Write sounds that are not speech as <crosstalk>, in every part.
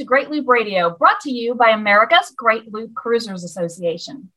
to Great Loop Radio, brought to you by America's Great Loop Cruisers Association.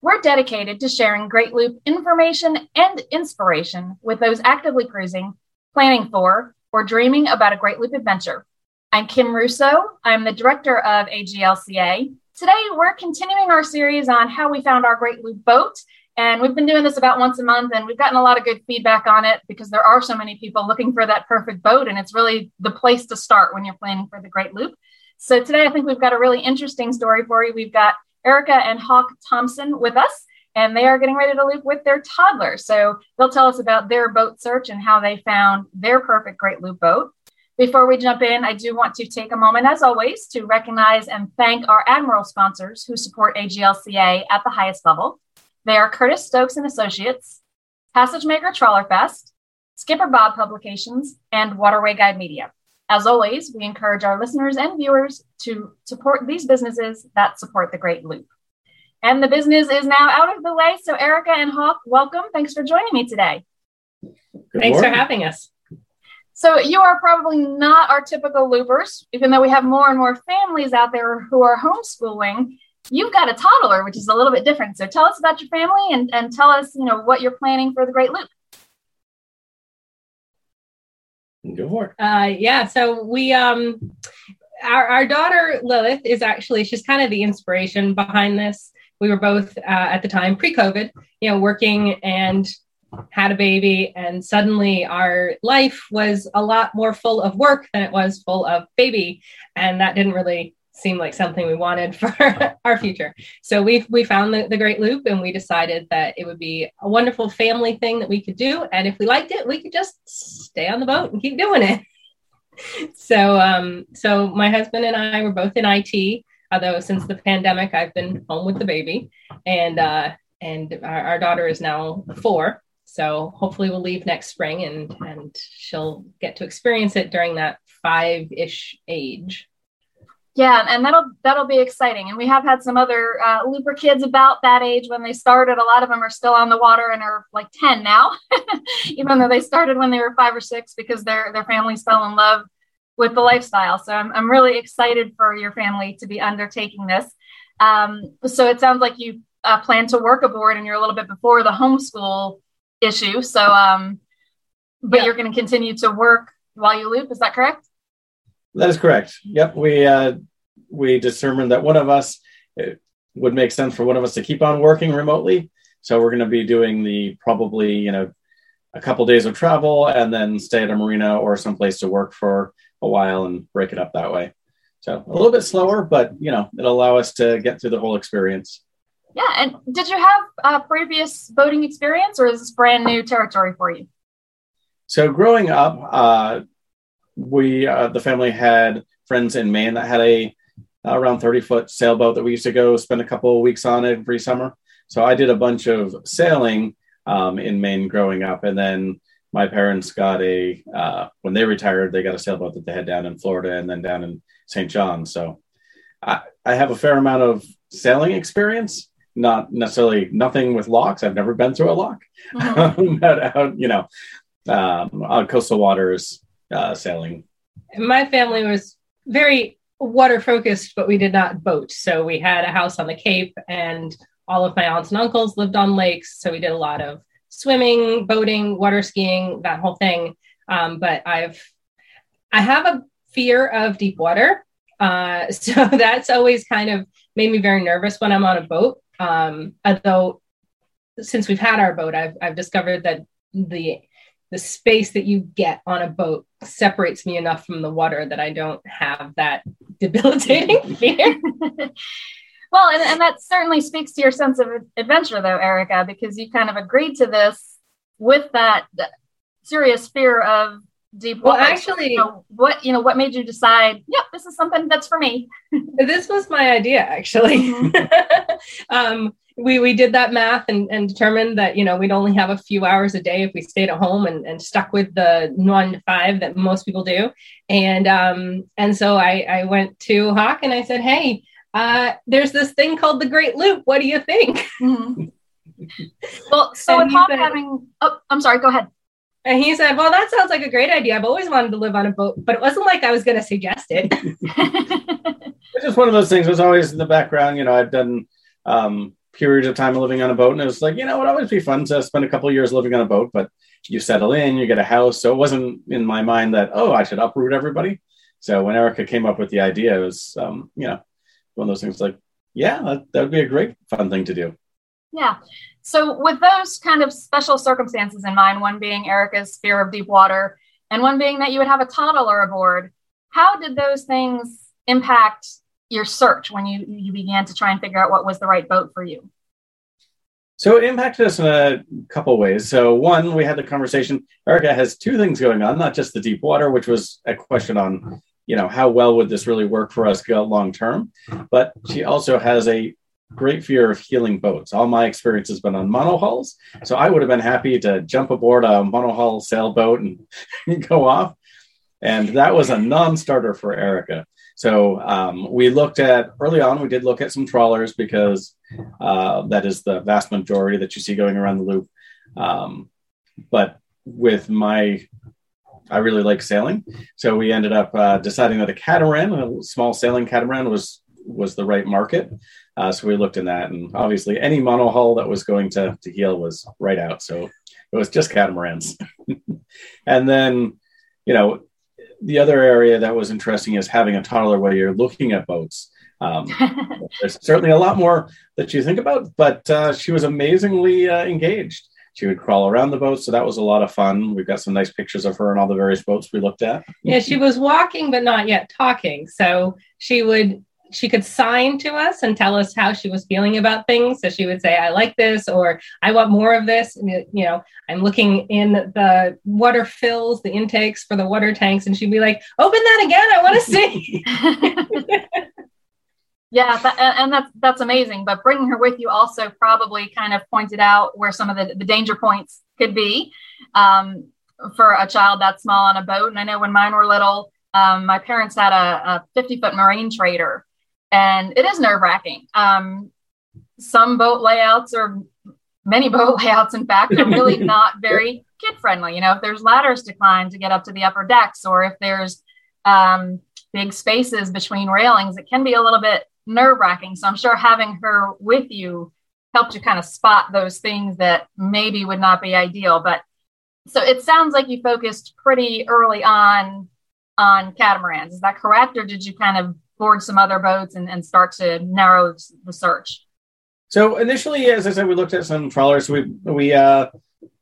We're dedicated to sharing Great Loop information and inspiration with those actively cruising, planning for, or dreaming about a Great Loop adventure. I'm Kim Russo. I'm the director of AGLCA. Today, we're continuing our series on how we found our Great Loop boat. And we've been doing this about once a month, and we've gotten a lot of good feedback on it because there are so many people looking for that perfect boat. And it's really the place to start when you're planning for the Great Loop. So today, I think we've got a really interesting story for you. We've got Erica and Hawk Thompson with us, and they are getting ready to loop with their toddler. So they'll tell us about their boat search and how they found their perfect Great Loop boat. Before we jump in, I do want to take a moment, as always, to recognize and thank our Admiral sponsors who support AGLCA at the highest level. They are Curtis Stokes and Associates, PassageMaker Trawler Fest, Skipper Bob Publications, and Waterway Guide Media. As always, we encourage our listeners and viewers to support these businesses that support the Great Loop. And the business is now out of the way. So, Erica and Hawk, welcome. Thanks for joining me today. Good Thanks morning. for having us. So, you are probably not our typical loopers, even though we have more and more families out there who are homeschooling. You've got a toddler, which is a little bit different. So, tell us about your family and, and tell us, you know, what you're planning for the Great Loop. Go for it. Uh, yeah. So we um, our our daughter Lilith is actually she's kind of the inspiration behind this. We were both uh, at the time pre-COVID, you know, working and had a baby, and suddenly our life was a lot more full of work than it was full of baby, and that didn't really seemed like something we wanted <laughs> for our future. So we we found the, the Great Loop and we decided that it would be a wonderful family thing that we could do. And if we liked it, we could just stay on the boat and keep doing it. <laughs> so um, so my husband and I were both in IT, although since the pandemic I've been home with the baby. And uh, and our, our daughter is now four. So hopefully we'll leave next spring and and she'll get to experience it during that five-ish age. Yeah, and that'll that'll be exciting. And we have had some other uh, looper kids about that age when they started. A lot of them are still on the water and are like ten now, <laughs> even though they started when they were five or six because their their families fell in love with the lifestyle. So I'm I'm really excited for your family to be undertaking this. Um, so it sounds like you uh, plan to work aboard, and you're a little bit before the homeschool issue. So, um, but yeah. you're going to continue to work while you loop. Is that correct? That is correct. Yep, we uh, we determined that one of us it would make sense for one of us to keep on working remotely. So we're going to be doing the probably you know a couple days of travel and then stay at a marina or someplace to work for a while and break it up that way. So a little bit slower, but you know it'll allow us to get through the whole experience. Yeah, and did you have a previous boating experience, or is this brand new territory for you? So growing up, uh, we uh, the family had friends in Maine that had a uh, around 30 foot sailboat that we used to go spend a couple of weeks on every summer. So I did a bunch of sailing um, in Maine growing up, and then my parents got a uh, when they retired, they got a sailboat that they had down in Florida and then down in St. John. So I, I have a fair amount of sailing experience. Not necessarily nothing with locks. I've never been through a lock, mm-hmm. <laughs> but out, you know, um, on coastal waters, uh, sailing. My family was very water focused, but we did not boat. So we had a house on the Cape, and all of my aunts and uncles lived on lakes. So we did a lot of swimming, boating, water skiing, that whole thing. Um, but I've I have a fear of deep water, uh, <laughs> so that's always kind of made me very nervous when I'm on a boat. Um, although since we've had our boat, I've I've discovered that the the space that you get on a boat separates me enough from the water that I don't have that <laughs> debilitating fear. <laughs> well, and, and that certainly speaks to your sense of adventure, though, Erica, because you kind of agreed to this with that serious fear of deep water. Well, actually, know, what you know, what made you decide? Yep, this is something that's for me. this was my idea, actually. Mm-hmm. <laughs> um, we we did that math and, and determined that you know we'd only have a few hours a day if we stayed at home and, and stuck with the one to five that most people do and um and so i i went to hawk and i said hey uh there's this thing called the great loop what do you think mm-hmm. <laughs> well so with hawk said, having oh i'm sorry go ahead And he said, Well, that sounds like a great idea. I've always wanted to live on a boat, but it wasn't like I was going to suggest it. <laughs> it's just one of those things. It was always in the background. You know, I've done um, periods of time living on a boat, and it was like, you know, it would always be fun to spend a couple years living on a boat, but you settle in, you get a house. So it wasn't in my mind that, oh, I should uproot everybody. So when Erica came up with the idea, it was, um, you know, one of those things like, yeah, that, that would be a great fun thing to do. Yeah. So, with those kind of special circumstances in mind, one being Erica's fear of deep water, and one being that you would have a toddler aboard, how did those things impact your search when you, you began to try and figure out what was the right boat for you? So it impacted us in a couple ways. So one, we had the conversation. Erica has two things going on, not just the deep water, which was a question on, you know, how well would this really work for us long term, but she also has a great fear of heeling boats. All my experience has been on monohulls. So I would have been happy to jump aboard a monohull sailboat and <laughs> go off. And that was a non starter for Erica. So um, we looked at early on, we did look at some trawlers because uh, that is the vast majority that you see going around the loop. Um, but with my I really like sailing, so we ended up uh, deciding that a catamaran, a small sailing catamaran, was was the right market. Uh, so we looked in that, and obviously any monohull that was going to, to heel was right out. So it was just catamarans. <laughs> and then, you know, the other area that was interesting is having a toddler where you're looking at boats. Um, <laughs> there's certainly a lot more that you think about, but uh, she was amazingly uh, engaged. She would crawl around the boat, so that was a lot of fun. We've got some nice pictures of her and all the various boats we looked at. Yeah, she was walking, but not yet talking. So she would she could sign to us and tell us how she was feeling about things. So she would say, I like this, or I want more of this. And, you know, I'm looking in the water fills, the intakes for the water tanks. And she'd be like, open that again. I want to see. <laughs> yeah. That, and that's, that's amazing. But bringing her with you also probably kind of pointed out where some of the, the danger points could be um, for a child that small on a boat. And I know when mine were little, um, my parents had a, a 50 foot marine trader and it is nerve wracking. Um, some boat layouts or many <laughs> boat layouts, in fact, are really <laughs> not very kid friendly. You know, if there's ladders to climb to get up to the upper decks, or if there's um, big spaces between railings, it can be a little bit nerve wracking. So I'm sure having her with you helped you kind of spot those things that maybe would not be ideal. But so it sounds like you focused pretty early on on catamarans. Is that correct? Or did you kind of board some other boats and, and start to narrow the search? So initially, as I said, we looked at some trawlers. We we uh,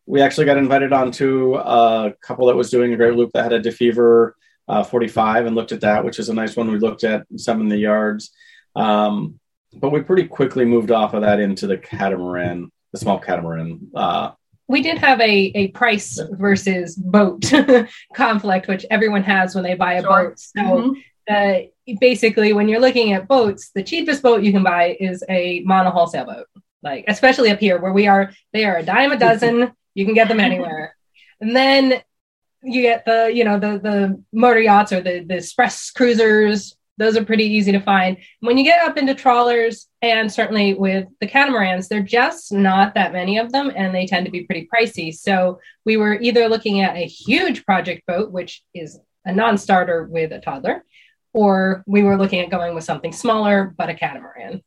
we actually got invited onto a couple that was doing a great loop that had a DeFever uh, 45 and looked at that, which is a nice one. We looked at some in the yards, um, but we pretty quickly moved off of that into the catamaran, the small catamaran. Uh, we did have a, a price versus boat <laughs> conflict, which everyone has when they buy a sure. boat. So mm-hmm. Uh, basically when you're looking at boats, the cheapest boat you can buy is a monohull sailboat. Like especially up here where we are, they are a dime a dozen. you can get them anywhere. <laughs> And then you get the, you know, the the motor yachts or the the express cruisers. Those are pretty easy to find. When you get up into trawlers and certainly with the catamarans, they're just not that many of them and they tend to be pretty pricey. So we were either looking at a huge project boat, which is a non-starter with a toddler, or we were looking at going with something smaller but a catamaran.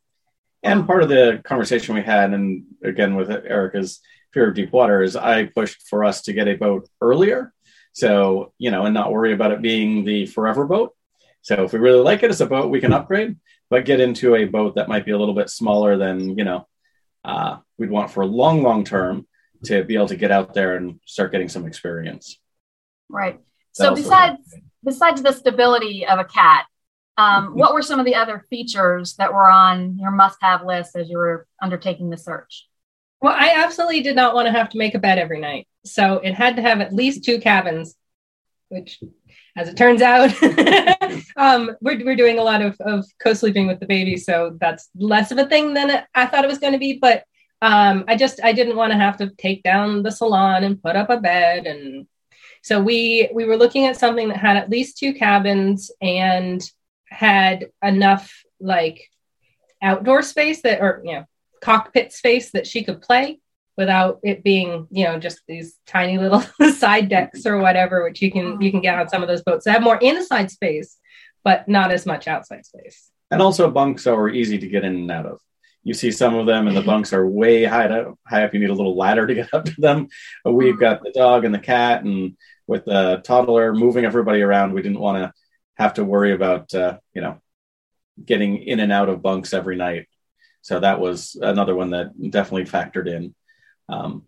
And part of the conversation we had, and again with Erica's fear of deep water, is I pushed for us to get a boat earlier. So, you know, and not worry about it being the forever boat. So if we really like it as a boat, we can upgrade, but get into a boat that might be a little bit smaller than, you know, uh, we'd want for a long, long term to be able to get out there and start getting some experience. Right. so besides besides the stability of a cat, um, mm-hmm. what were some of the other features that were on your must-have list as you were undertaking the search? Well, I absolutely did not want to have to make a bed every night, so it had to have at least two cabins, which, as it turns out, <laughs> um, we're we're doing a lot of of co-sleeping with the baby, so that's less of a thing than I thought it was going to be. But um, I just I didn't want to have to take down the salon and put up a bed and so we we were looking at something that had at least two cabins and had enough like outdoor space that or you know cockpit space that she could play without it being you know just these tiny little <laughs> side decks or whatever which you can you can get on some of those boats that have more inside space but not as much outside space. And also bunks are easy to get in and out of you see some of them and the bunks are way high up high up. You need a little ladder to get up to them. We've got the dog and the cat and with the toddler moving everybody around we didn't want to have to worry about uh, you know getting in and out of bunks every night. So that was another one that definitely factored in. Um,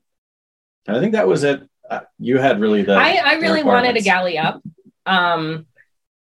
I think that was it. Uh, you had really the. I, I really wanted a galley up, um,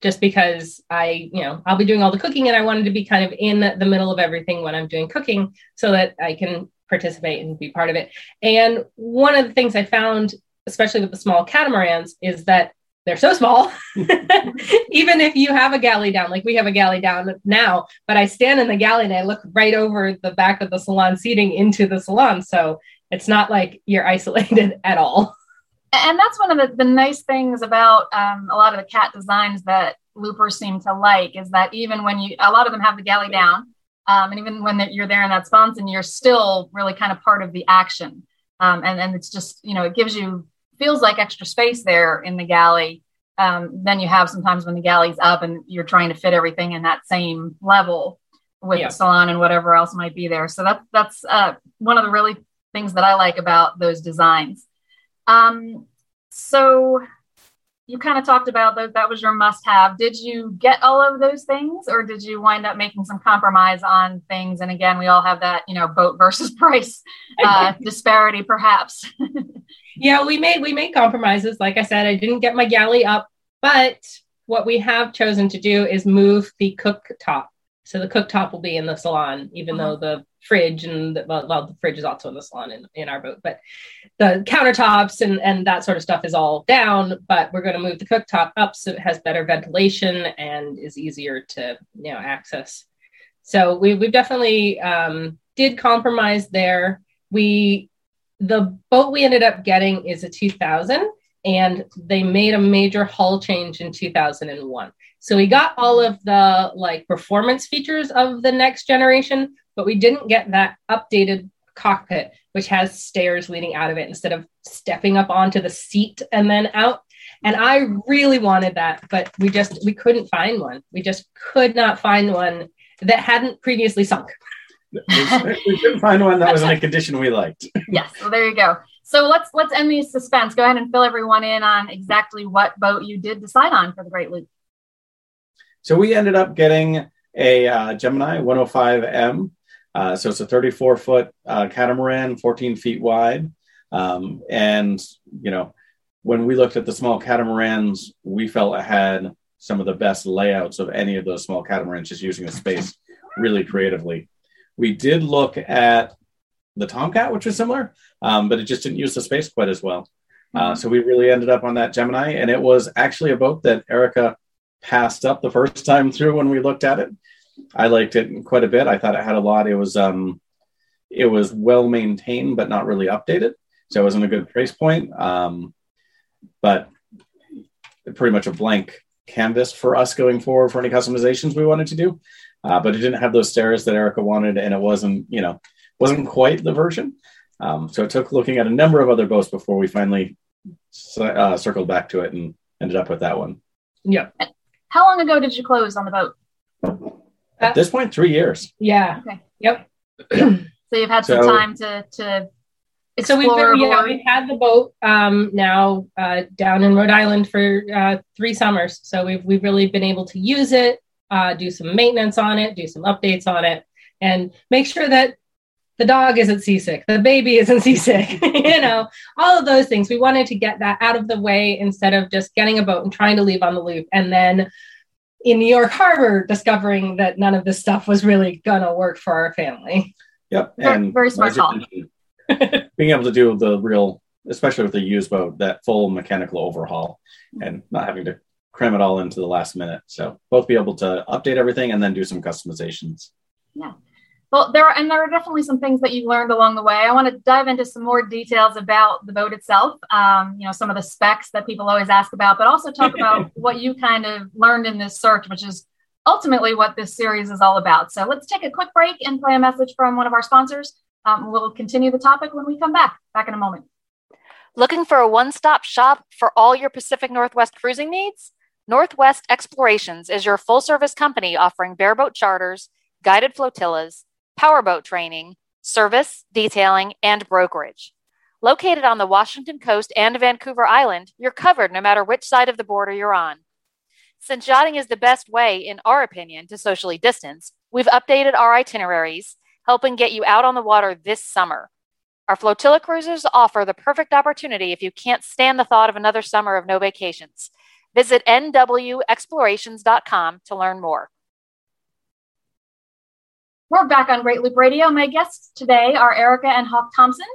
just because I, you know, I'll be doing all the cooking, and I wanted to be kind of in the middle of everything when I'm doing cooking, so that I can participate and be part of it. And one of the things I found, especially with the small catamarans, is that they're so small. <laughs> Even if you have a galley down, like we have a galley down now, but I stand in the galley and I look right over the back of the salon seating into the salon. So it's not like you're isolated <laughs> at all. And that's one of the, the nice things about um, a lot of the cat designs that loopers seem to like is that even when you, a lot of them have the galley down, um, and even when you're there in that sponson, you're still really kind of part of the action. Um, and, and it's just, you know, it gives you, feels like extra space there in the galley um, than you have sometimes when the galley's up and you're trying to fit everything in that same level with yeah. the salon and whatever else might be there. So that's that's uh, one of the really things that I like about those designs. Um, so you kind of talked about that that was your must have. Did you get all of those things or did you wind up making some compromise on things? And again, we all have that, you know, boat versus <laughs> price uh, <laughs> disparity perhaps. <laughs> yeah, we made we made compromises. Like I said, I didn't get my galley up, but what we have chosen to do is move the cooktop. So the cooktop will be in the salon, even uh-huh. though the fridge and the, well, well, the fridge is also in the salon in, in our boat, but the countertops and, and that sort of stuff is all down, but we're going to move the cooktop up so it has better ventilation and is easier to, you know, access. So we, we've definitely um, did compromise there. We, the boat we ended up getting is a 2000 and they made a major hull change in 2001. So we got all of the like performance features of the next generation, but we didn't get that updated cockpit, which has stairs leading out of it instead of stepping up onto the seat and then out. And I really wanted that, but we just we couldn't find one. We just could not find one that hadn't previously sunk. we couldn't find one that was in a condition we liked. yes, well, there you go. So let's let's end the suspense. Go ahead and fill everyone in on exactly what boat you did decide on for the Great Loop. So we ended up getting a uh, Gemini 105M uh, so it's a 34 foot uh, catamaran, 14 feet wide. Um, and, you know, when we looked at the small catamarans, we felt it had some of the best layouts of any of those small catamarans, just using the space really creatively. We did look at the Tomcat, which was similar, um, but it just didn't use the space quite as well. Uh, so we really ended up on that Gemini, and it was actually a boat that Erica passed up the first time through when we looked at it. I liked it quite a bit. I thought it had a lot. It was um, it was well maintained, but not really updated. So it wasn't a good price point. Um, but pretty much a blank canvas for us going forward for any customizations we wanted to do. Uh, but it didn't have those stairs that Erica wanted, and it wasn't, you know, wasn't quite the version. Um, so it took looking at a number of other boats before we finally uh, circled back to it and ended up with that one. Yeah. How long ago did you close on the boat? At this point, three years. Yeah. Okay. Yep. <clears throat> so you've had some so, time to to so we've been, yeah, we've had the boat um, now uh, down in Rhode Island for uh, three summers. So we've we've really been able to use it, uh, do some maintenance on it, do some updates on it, and make sure that the dog isn't seasick, the baby isn't <laughs> seasick. you know, all of those things. We wanted to get that out of the way instead of just getting a boat and trying to leave on the loop and then in New York Harbor discovering that none of this stuff was really gonna work for our family. Yep, and very smart call. being able to do the real, especially with the used boat, that full mechanical overhaul, and not having to cram it all into the last minute. So both be able to update everything and then do some customizations. Yeah. Well, there are, and there are definitely some things that you learned along the way. I want to dive into some more details about the boat itself. Um, you know, some of the specs that people always ask about, but also talk <laughs> about what you kind of learned in this search, which is ultimately what this series is all about. So let's take a quick break and play a message from one of our sponsors. Um, we'll continue the topic when we come back. Back in a moment. Looking for a one stop shop for all your Pacific Northwest cruising needs? Northwest Explorations is your full service company offering bareboat charters, guided flotillas, powerboat training, service, detailing, and brokerage. Located on the Washington coast and Vancouver Island, you're covered no matter which side of the border you're on. Since yachting is the best way, in our opinion, to socially distance, we've updated our itineraries, helping get you out on the water this summer. Our flotilla cruises offer the perfect opportunity if you can't stand the thought of another summer of no vacations. Visit nwexplorations.com to learn more. We're back on Great Loop Radio. My guests today are Erica and Hawk Thompson.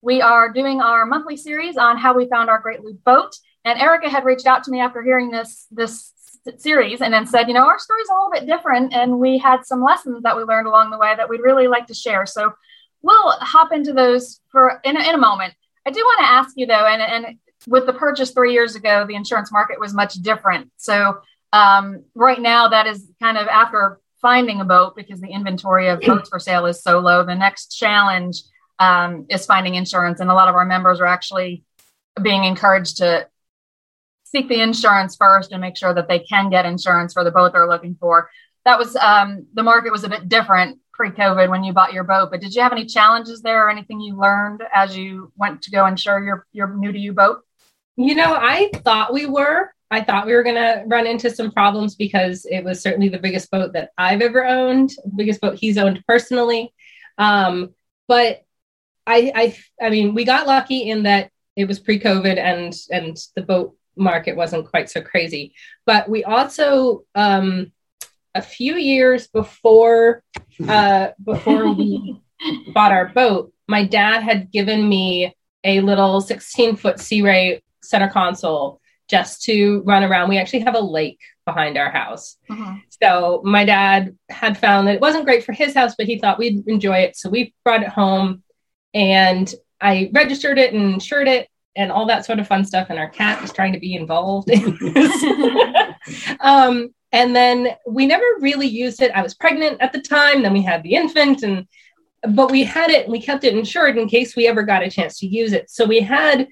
We are doing our monthly series on how we found our Great Loop boat. And Erica had reached out to me after hearing this this series and then said, you know, our story's a little bit different and we had some lessons that we learned along the way that we'd really like to share. So we'll hop into those for in a, in a moment. I do want to ask you though, and, and with the purchase three years ago, the insurance market was much different. So um, right now, that is kind of after finding a boat because the inventory of boats for sale is so low. The next challenge um, is finding insurance, and a lot of our members are actually being encouraged to seek the insurance first and make sure that they can get insurance for the boat they're looking for. That was um, the market was a bit different pre-COVID when you bought your boat. But did you have any challenges there or anything you learned as you went to go insure your your new to you boat? You know, I thought we were. I thought we were going to run into some problems because it was certainly the biggest boat that I've ever owned, biggest boat he's owned personally. Um, but I, I, I mean, we got lucky in that it was pre-COVID and and the boat market wasn't quite so crazy. But we also, um, a few years before uh, before we <laughs> bought our boat, my dad had given me a little 16 foot Sea Ray center console just to run around. We actually have a lake behind our house. Uh-huh. So my dad had found that it wasn't great for his house, but he thought we'd enjoy it. So we brought it home and I registered it and insured it and all that sort of fun stuff. And our cat was trying to be involved. <laughs> um, and then we never really used it. I was pregnant at the time. Then we had the infant and but we had it and we kept it insured in case we ever got a chance to use it. So we had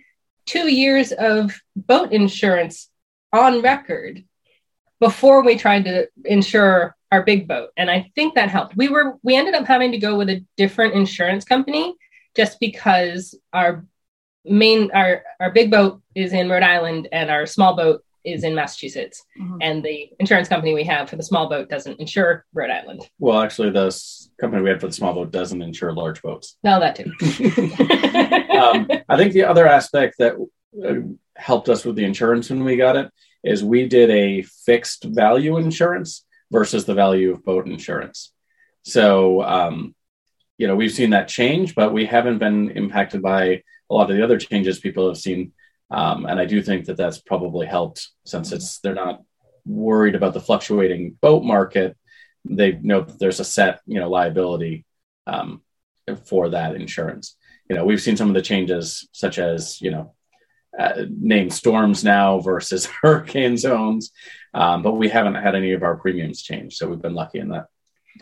two years of boat insurance on record before we tried to insure our big boat. And i think that helped. We were we ended up having to go with a different insurance company just because our main our our big boat is in rhode island and our small boat is in massachusetts mm-hmm. and the insurance company we have for the small boat doesn't insure rhode island well actually the company we had for the small boat doesn't insure large boats no that too <laughs> um, I think the other aspect that uh, helped us with the insurance when we got it is we did a fixed value insurance versus the value of boat insurance. So, um, you know, we've seen that change, but we haven't been impacted by a lot of the other changes people have seen. Um, and I do think that that's probably helped since it's they're not worried about the fluctuating boat market. They know that there's a set, you know, liability um, for that insurance you know we've seen some of the changes such as you know uh, named storms now versus <laughs> hurricane zones um, but we haven't had any of our premiums change so we've been lucky in that,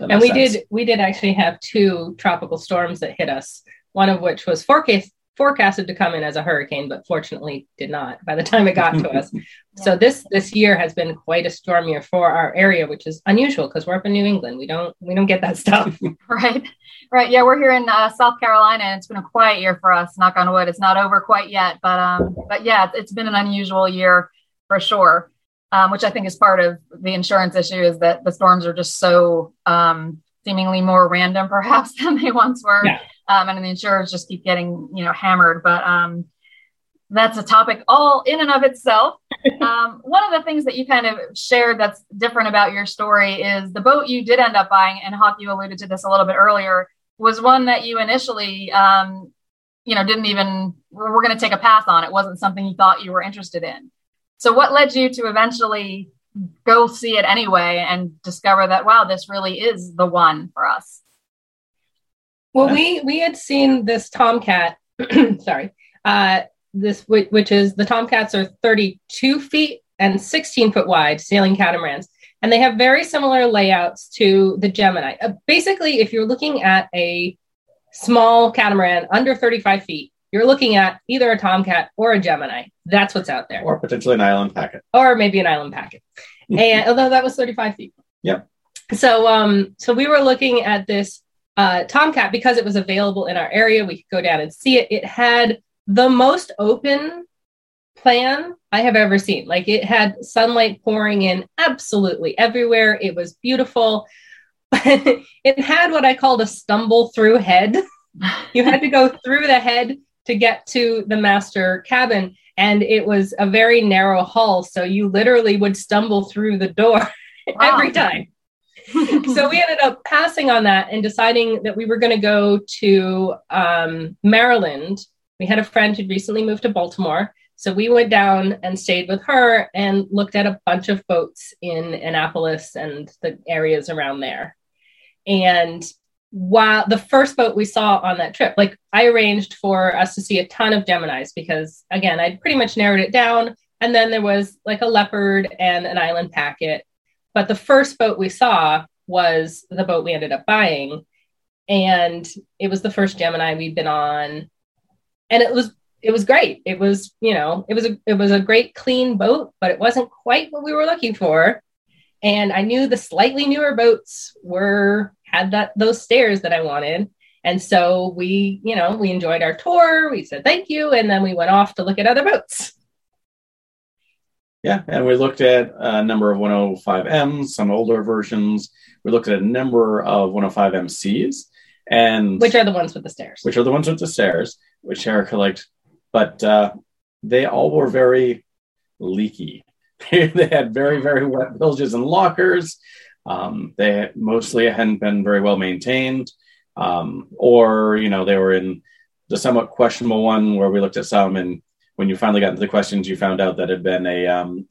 in and we sense. did we did actually have two tropical storms that hit us one of which was forecast forecasted to come in as a hurricane, but fortunately did not by the time it got to us. <laughs> yeah. So this this year has been quite a storm year for our area, which is unusual because we're up in New England. We don't we don't get that stuff. <laughs> right, right. Yeah, we're here in uh, South Carolina, and it's been a quiet year for us. Knock on wood, it's not over quite yet, but um, but yeah, it's been an unusual year for sure. Um, which I think is part of the insurance issue is that the storms are just so um, seemingly more random, perhaps, <laughs> than they once were. Yeah um, and the insurers just keep getting you know hammered. But um, that's a topic all in and of itself. <laughs> Um, one of the things that you kind of shared that's different about your story is the boat you did end up buying, and Hawk, you alluded to this a little bit earlier, was one that you initially, um, you know, didn't even, we're going to take a pass on. It wasn't something you thought you were interested in. So, what led you to eventually go see it anyway and discover that, wow, this really is the one for us? Well, we we had seen this tomcat. <clears throat> sorry, uh, this which is the tomcats are 32 feet and 16 foot wide sailing catamarans, and they have very similar layouts to the Gemini. Uh, basically, if you're looking at a small catamaran under 35 feet, you're looking at either a Tomcat or a Gemini. That's what's out there. Or potentially an island packet. Or maybe an island packet. <laughs> and although that was 35 feet. Yep. So um so we were looking at this uh, Tomcat because it was available in our area. We could go down and see it. It had the most open plan I have ever seen. Like it had sunlight pouring in absolutely everywhere. It was beautiful. but <laughs> it had what I called a stumble through head. <laughs> you had to go through the head to get to the master cabin. And it was a very narrow hall. So you literally would stumble through the door <laughs> wow. every time. <laughs> so we ended up passing on that and deciding that we were going to go to um, Maryland. We had a friend who'd recently moved to Baltimore. So we went down and stayed with her and looked at a bunch of boats in Annapolis and the areas around there. And while the first boat we saw on that trip, like I arranged for us to see a ton of Geminis because, again, I'd pretty much narrowed it down. And then there was like a leopard and an island packet. But the first boat we saw was the boat we ended up buying. And it was the first Gemini we'd been on. And it was it was great. It was, you know, it was a it was a great clean boat, but it wasn't quite what we were looking for. And I knew the slightly newer boats were had that those stairs that I wanted. And so we, you know, we enjoyed our tour. We said thank you, and then we went off to look at other boats. Yeah, and we looked at a number of 105Ms, some older versions. We looked at a number of 105MCs, and which are the ones with the stairs. Which are the ones with the stairs, which Erica liked, but uh, they all were very leaky. <laughs> they had very very wet bilges and lockers. Um, they mostly hadn't been very well maintained, um, or you know they were in the somewhat questionable one where we looked at some and when you finally got into the questions, you found out that it had been a um,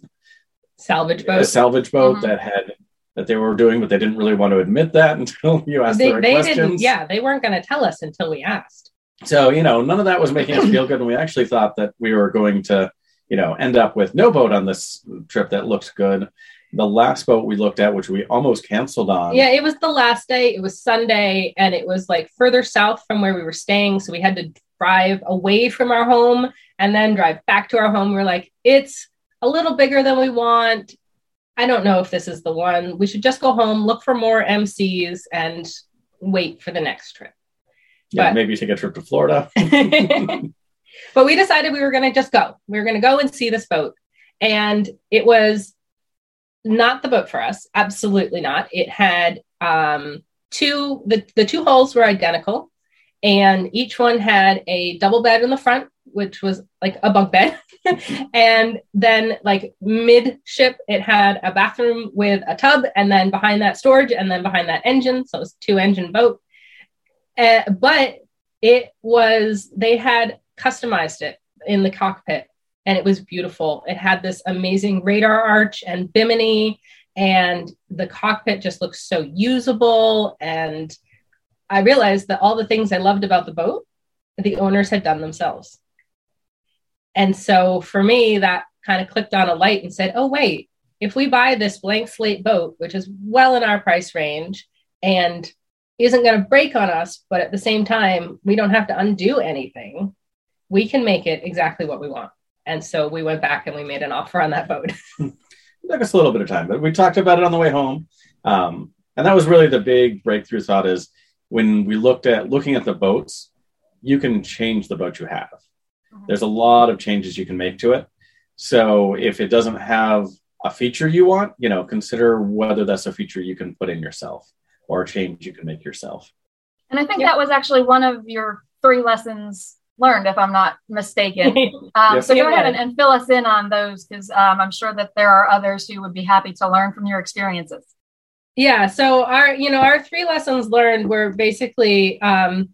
salvage boat, a salvage boat mm-hmm. that had that they were doing, but they didn't really want to admit that <laughs> until you asked they, the right they questions. Didn't, yeah, they weren't going to tell us until we asked. So you know, none of that was making us feel good, and we actually thought that we were going to, you know, end up with no boat on this trip that looked good. The last boat we looked at, which we almost canceled on. Yeah, it was the last day. It was Sunday, and it was like further south from where we were staying, so we had to drive away from our home and then drive back to our home. We're like, it's a little bigger than we want. I don't know if this is the one. We should just go home, look for more MCs, and wait for the next trip. Yeah, but, maybe take a trip to Florida. <laughs> <laughs> but we decided we were going to just go. We were going to go and see this boat. And it was not the boat for us. Absolutely not. It had um, two, the, the two hulls were identical and each one had a double bed in the front which was like a bunk bed. <laughs> And then like midship it had a bathroom with a tub and then behind that storage and then behind that engine. So it was two engine boat. Uh, but it was they had customized it in the cockpit and it was beautiful. It had this amazing radar arch and bimini and the cockpit just looks so usable and I realized that all the things I loved about the boat, the owners had done themselves. And so for me, that kind of clicked on a light and said, oh, wait, if we buy this blank slate boat, which is well in our price range and isn't going to break on us, but at the same time, we don't have to undo anything, we can make it exactly what we want. And so we went back and we made an offer on that boat. <laughs> it took us a little bit of time, but we talked about it on the way home. Um, and that was really the big breakthrough thought is when we looked at looking at the boats, you can change the boat you have. Mm-hmm. There's a lot of changes you can make to it. So if it doesn't have a feature you want, you know, consider whether that's a feature you can put in yourself or a change you can make yourself. And I think that was actually one of your three lessons learned, if I'm not mistaken. <laughs> Um, yes, so go ahead and, and, fill us in on those because um, I'm sure that there are others who would be happy to learn from your experiences. Yeah. So our, you know, our three lessons learned were basically um,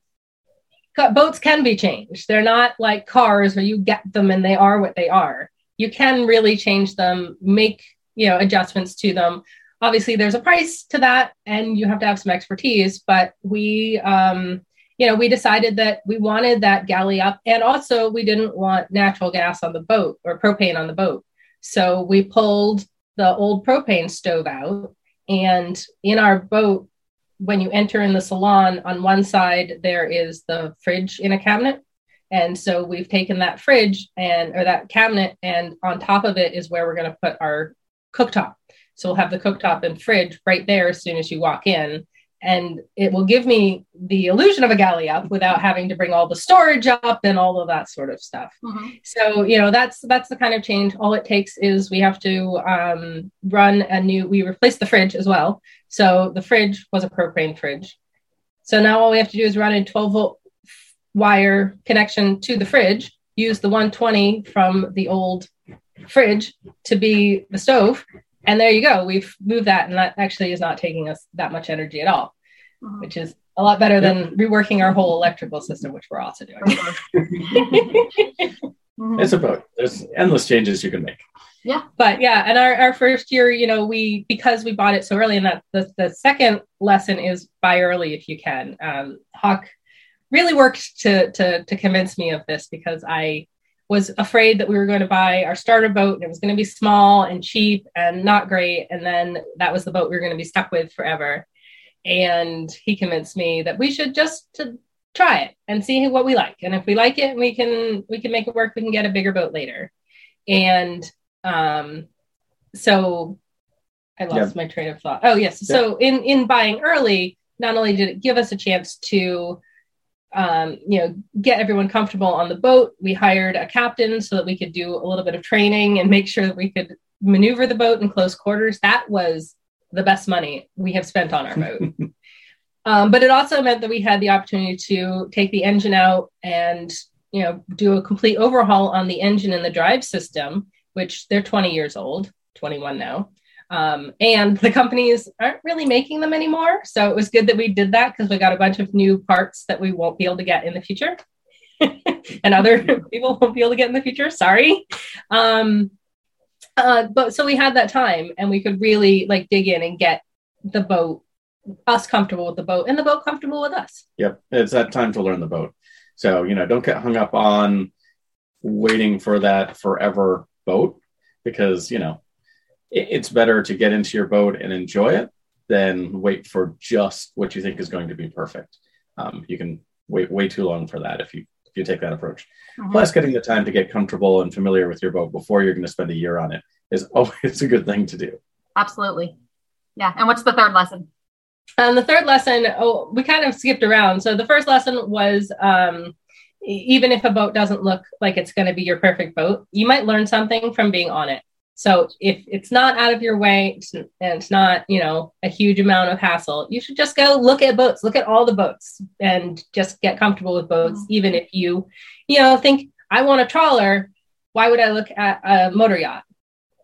boats can be changed. They're not like cars where you get them and they are what they are. You can really change them, make you know adjustments to them. Obviously, there's a price to that, and you have to have some expertise. But we, um, you know, we decided that we wanted that galley up, and also we didn't want natural gas on the boat or propane on the boat. So we pulled the old propane stove out and in our boat, when you enter in the salon, on one side there is the fridge in a cabinet. And so we've taken that fridge and or that cabinet, and on top of it is where we're going to put our cooktop. So we'll have the cooktop and fridge right there as soon as you walk in and it will give me the illusion of a galley up without having to bring all the storage up and all of that sort of stuff. Mm-hmm. so you know that's that's the kind of change. All it takes is we have to um, run a new we replaced the fridge as well. So the fridge was a propane fridge. So now all we have to do is run a 12 volt wire connection to the fridge use the 120 from the old fridge to be the stove and there you go. We've moved that and that actually is not taking us that much energy at all mm-hmm. which is a lot better than reworking our whole electrical system which we're also doing. <laughs> Mm-hmm. it's about there's endless changes you can make. Yeah. But yeah and our, our first year you know we because we bought it so early and that the, the second lesson is buy early if you can. Um, hawk really worked to to to convince me of this because i was afraid that we were going to buy our starter boat and it was going to be small and cheap and not great. And then that was the boat we were going to be stuck with forever. And he convinced me that we should just to try it and see what we like. And if we like it, we can we can make it work. We can get a bigger boat later. And um, so I lost my train of thought. Oh yes. So in in buying early, not only did it give us a chance to um, you know, get everyone comfortable on the boat. We hired a captain so that we could do a little bit of training and make sure that we could maneuver the boat in close quarters. That was the best money we have spent on our boat. <laughs> um, but it also meant that we had the opportunity to take the engine out and you know do a complete overhaul on the engine and the drive system, which they're 20 years old, 21 now. Um, and the companies aren't really making them anymore. So it was good that we did that because we got a bunch of new parts that we won't be able to get in the future. <laughs> and other <laughs> people won't be able to get in the future. Sorry. Um, uh, but so we had that time and we could really like dig in and get the boat, us comfortable with the boat and the boat comfortable with us. Yep. It's that time to learn the boat. So, you know, don't get hung up on waiting for that forever boat because, you know, it's better to get into your boat and enjoy it than wait for just what you think is going to be perfect. Um, you can wait way too long for that if you if you take that approach. Mm-hmm. Plus, getting the time to get comfortable and familiar with your boat before you're going to spend a year on it is <laughs> always a good thing to do. Absolutely. Yeah. And what's the third lesson? And the third lesson, oh, we kind of skipped around. So the first lesson was um, even if a boat doesn't look like it's going to be your perfect boat, you might learn something from being on it. So if it's not out of your way and it's not, you know, a huge amount of hassle, you should just go look at boats, look at all the boats and just get comfortable with boats. Mm-hmm. Even if you, you know, think I want a trawler, why would I look at a motor yacht?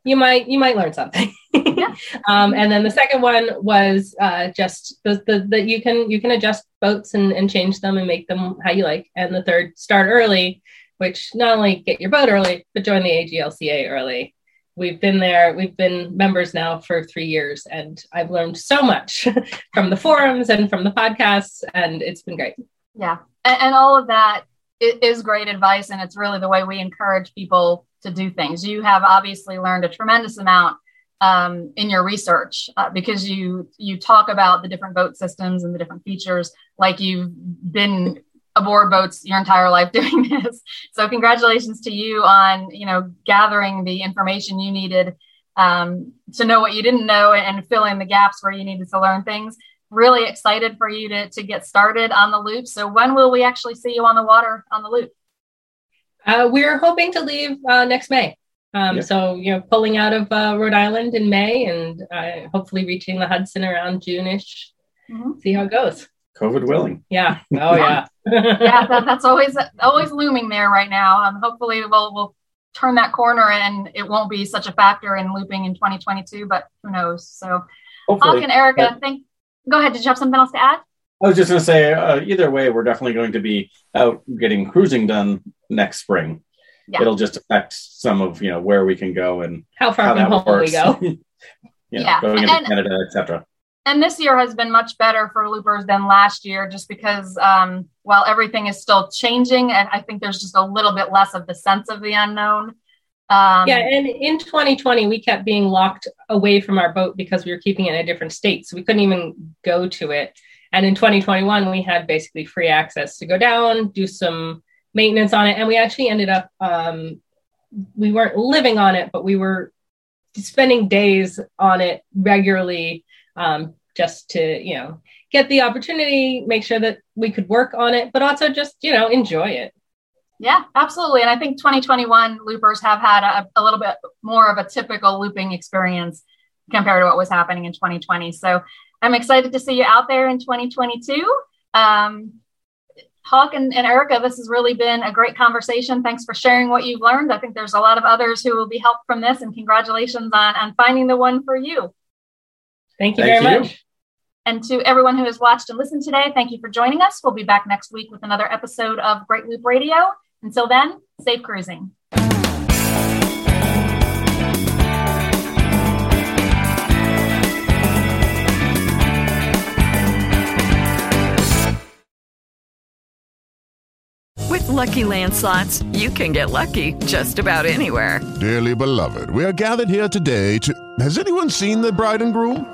You might, you might learn something. yeah. <laughs> um, and then the second one was uh, just the, the, the, you can, you can adjust boats and, and change them and make them how you like. And the third, start early, which not only get your boat early, but join the AGLCA early we've been there we've been members now for three years and i've learned so much <laughs> from the forums and from the podcasts and it's been great. Yeah and, and, all of that is great advice and it's really the way we encourage people to do things. You have obviously learned a tremendous amount um, in your research uh, because you you talk about the different vote systems and the different features like you've been aboard boats your entire life <laughs> doing this. So congratulations to you on you know gathering the information you needed um, to know what you didn't know and fill in the gaps where you needed to learn things. Really excited for you to to get started on the loop. So when will we actually see you on the water on the loop? Uh, we're hoping to leave uh, next May. Um, So you know, pulling out of uh, Rhode Island in May, and uh, hopefully reaching the Hudson around June-ish. Mm-hmm. See how it goes. COVID willing. Yeah. Oh yeah. <laughs> yeah, that, that's always always looming there right now. Um, hopefully we'll we'll turn that corner and it won't be such a factor in looping in 2022. But who knows? So, Hawk and Erica, but, think. Go ahead. Did you have something else to add? I was just going to say, uh, either way, we're definitely going to be out getting cruising done next spring. Yeah. It'll just affect some of you know where we can go and how far from home works. we go. <laughs> you know, yeah. going into and, Canada, etc and this year has been much better for loopers than last year just because um, while everything is still changing and i think there's just a little bit less of the sense of the unknown um, yeah and in 2020 we kept being locked away from our boat because we were keeping it in a different state so we couldn't even go to it And in 2021, we had basically free access to go down, do some maintenance on it. And we actually ended up, um, we weren't living on it, but we were spending days on it regularly um, just to, you know, get the opportunity, make sure that we could work on it, but also just, you know, enjoy it. Yeah, absolutely. And I think 2021 loopers have had a, a, little bit more of a typical looping experience compared to what was happening in 2020. So I'm excited to see you out there in 2022. Um, Hawk and, and Erica, this has really been a great conversation. Thanks for sharing what you've learned. I think there's a lot of others who will be helped from this, and congratulations on, on finding the one for you. Thank you Thank very you. much. And to everyone who has watched and listened today, thank you for joining us. We'll be back next week with another episode of Great Loop Radio. Until then, safe cruising. With LuckyLand Slots, you can get lucky just about anywhere. Dearly beloved, we are gathered here today to. Has anyone seen the bride and groom?